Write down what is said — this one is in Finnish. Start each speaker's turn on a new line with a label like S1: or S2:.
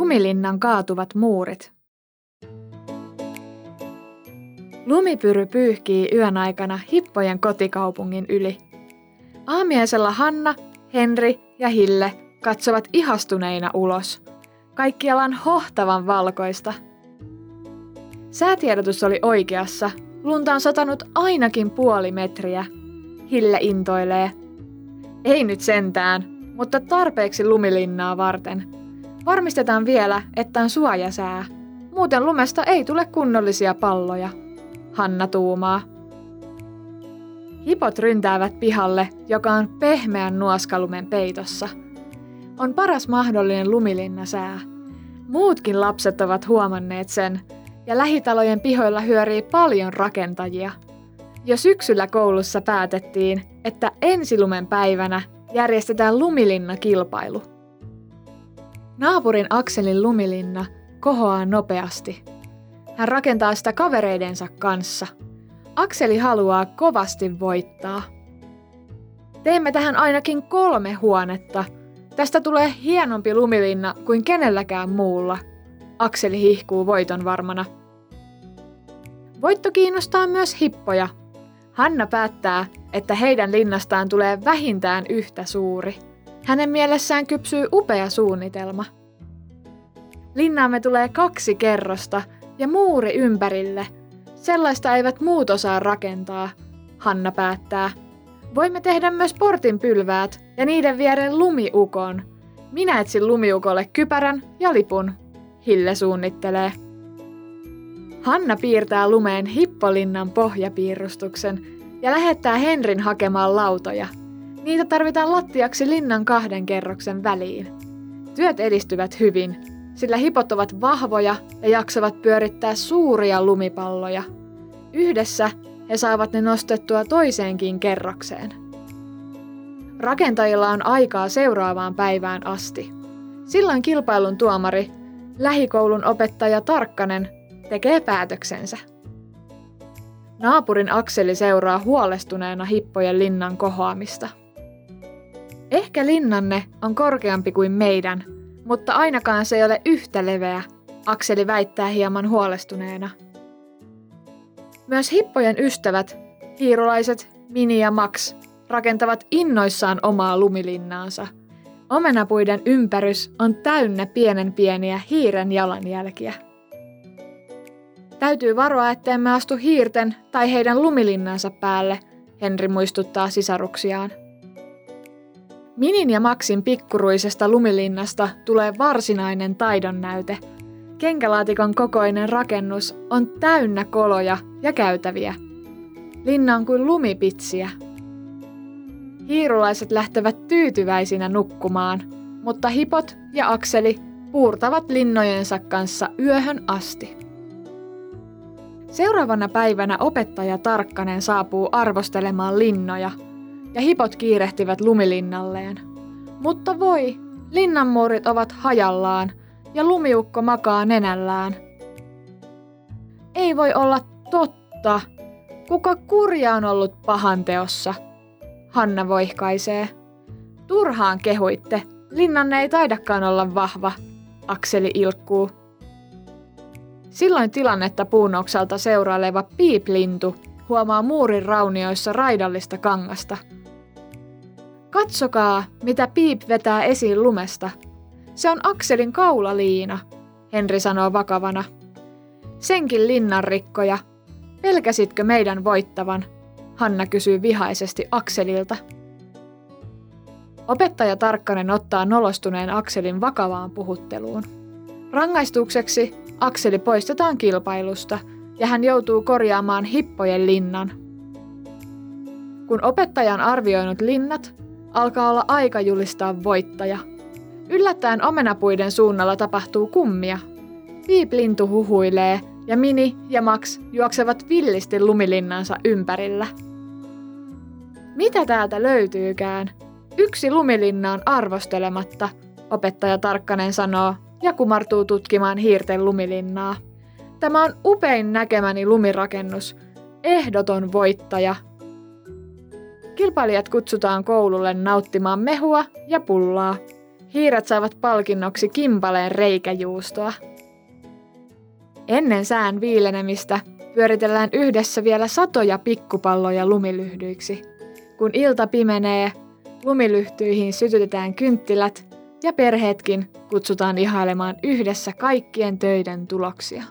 S1: Lumilinnan kaatuvat muurit. Lumipyry pyyhkii yön aikana hippojen kotikaupungin yli. Aamiaisella Hanna, Henri ja Hille katsovat ihastuneina ulos. Kaikkialla on hohtavan valkoista. Säätiedotus oli oikeassa. Lunta on satanut ainakin puoli metriä. Hille intoilee. Ei nyt sentään, mutta tarpeeksi lumilinnaa varten. Varmistetaan vielä, että on suojasää. Muuten lumesta ei tule kunnollisia palloja. Hanna tuumaa. Hipot ryntäävät pihalle, joka on pehmeän nuoskalumen peitossa. On paras mahdollinen lumilinnasää. Muutkin lapset ovat huomanneet sen, ja lähitalojen pihoilla hyörii paljon rakentajia. Jo syksyllä koulussa päätettiin, että ensilumen päivänä järjestetään lumilinna-kilpailu. Naapurin Akselin lumilinna kohoaa nopeasti. Hän rakentaa sitä kavereidensa kanssa. Akseli haluaa kovasti voittaa. Teemme tähän ainakin kolme huonetta. Tästä tulee hienompi lumilinna kuin kenelläkään muulla. Akseli hihkuu voiton varmana. Voitto kiinnostaa myös hippoja. Hanna päättää, että heidän linnastaan tulee vähintään yhtä suuri. Hänen mielessään kypsyy upea suunnitelma. Linnaamme tulee kaksi kerrosta ja muuri ympärille. Sellaista eivät muut osaa rakentaa, Hanna päättää. Voimme tehdä myös portin pylväät ja niiden viereen lumiukon. Minä etsin lumiukolle kypärän ja lipun, Hille suunnittelee. Hanna piirtää lumeen Hippolinnan pohjapiirustuksen ja lähettää Henrin hakemaan lautoja. Niitä tarvitaan lattiaksi linnan kahden kerroksen väliin. Työt edistyvät hyvin, sillä hipot ovat vahvoja ja jaksavat pyörittää suuria lumipalloja. Yhdessä he saavat ne nostettua toiseenkin kerrokseen. Rakentajilla on aikaa seuraavaan päivään asti. Silloin kilpailun tuomari, lähikoulun opettaja Tarkkanen, tekee päätöksensä. Naapurin Akseli seuraa huolestuneena hippojen linnan kohoamista. Ehkä linnanne on korkeampi kuin meidän, mutta ainakaan se ei ole yhtä leveä, Akseli väittää hieman huolestuneena. Myös hippojen ystävät, hiirulaiset Mini ja Max, rakentavat innoissaan omaa lumilinnaansa. Omenapuiden ympärys on täynnä pienen pieniä hiiren jalanjälkiä. Täytyy varoa, ettemme astu hiirten tai heidän lumilinnansa päälle, Henri muistuttaa sisaruksiaan. Minin ja Maxin pikkuruisesta lumilinnasta tulee varsinainen taidonnäyte. Kenkälaatikon kokoinen rakennus on täynnä koloja ja käytäviä. Linna on kuin lumipitsiä. Hiirulaiset lähtevät tyytyväisinä nukkumaan, mutta hipot ja akseli puurtavat linnojensa kanssa yöhön asti. Seuraavana päivänä opettaja Tarkkanen saapuu arvostelemaan linnoja, ja hipot kiirehtivät lumilinnalleen. Mutta voi, linnanmuurit ovat hajallaan, ja lumiukko makaa nenällään. Ei voi olla totta. Kuka kurja on ollut pahan teossa? Hanna voihkaisee. Turhaan kehuitte. Linnanne ei taidakaan olla vahva. Akseli ilkkuu. Silloin tilannetta puunokselta seuraileva piiplintu huomaa muurin raunioissa raidallista kangasta. Katsokaa, mitä piip vetää esiin lumesta. Se on Akselin kaulaliina, Henri sanoo vakavana. Senkin linnanrikkoja. Pelkäsitkö meidän voittavan? Hanna kysyy vihaisesti Akselilta. Opettaja Tarkkanen ottaa nolostuneen Akselin vakavaan puhutteluun. Rangaistukseksi Akseli poistetaan kilpailusta ja hän joutuu korjaamaan hippojen linnan. Kun opettaja on arvioinut linnat, alkaa olla aika julistaa voittaja. Yllättäen omenapuiden suunnalla tapahtuu kummia. Piip-lintu huhuilee ja Mini ja Max juoksevat villisti lumilinnansa ympärillä. Mitä täältä löytyykään? Yksi lumilinna on arvostelematta, opettaja Tarkkanen sanoo ja kumartuu tutkimaan hiirten lumilinnaa. Tämä on upein näkemäni lumirakennus. Ehdoton voittaja. Kilpailijat kutsutaan koululle nauttimaan mehua ja pullaa. Hiiret saavat palkinnoksi kimpaleen reikäjuustoa. Ennen sään viilenemistä pyöritellään yhdessä vielä satoja pikkupalloja lumilyhdyiksi. Kun ilta pimenee, lumilyhtyihin sytytetään kynttilät ja perheetkin kutsutaan ihailemaan yhdessä kaikkien töiden tuloksia.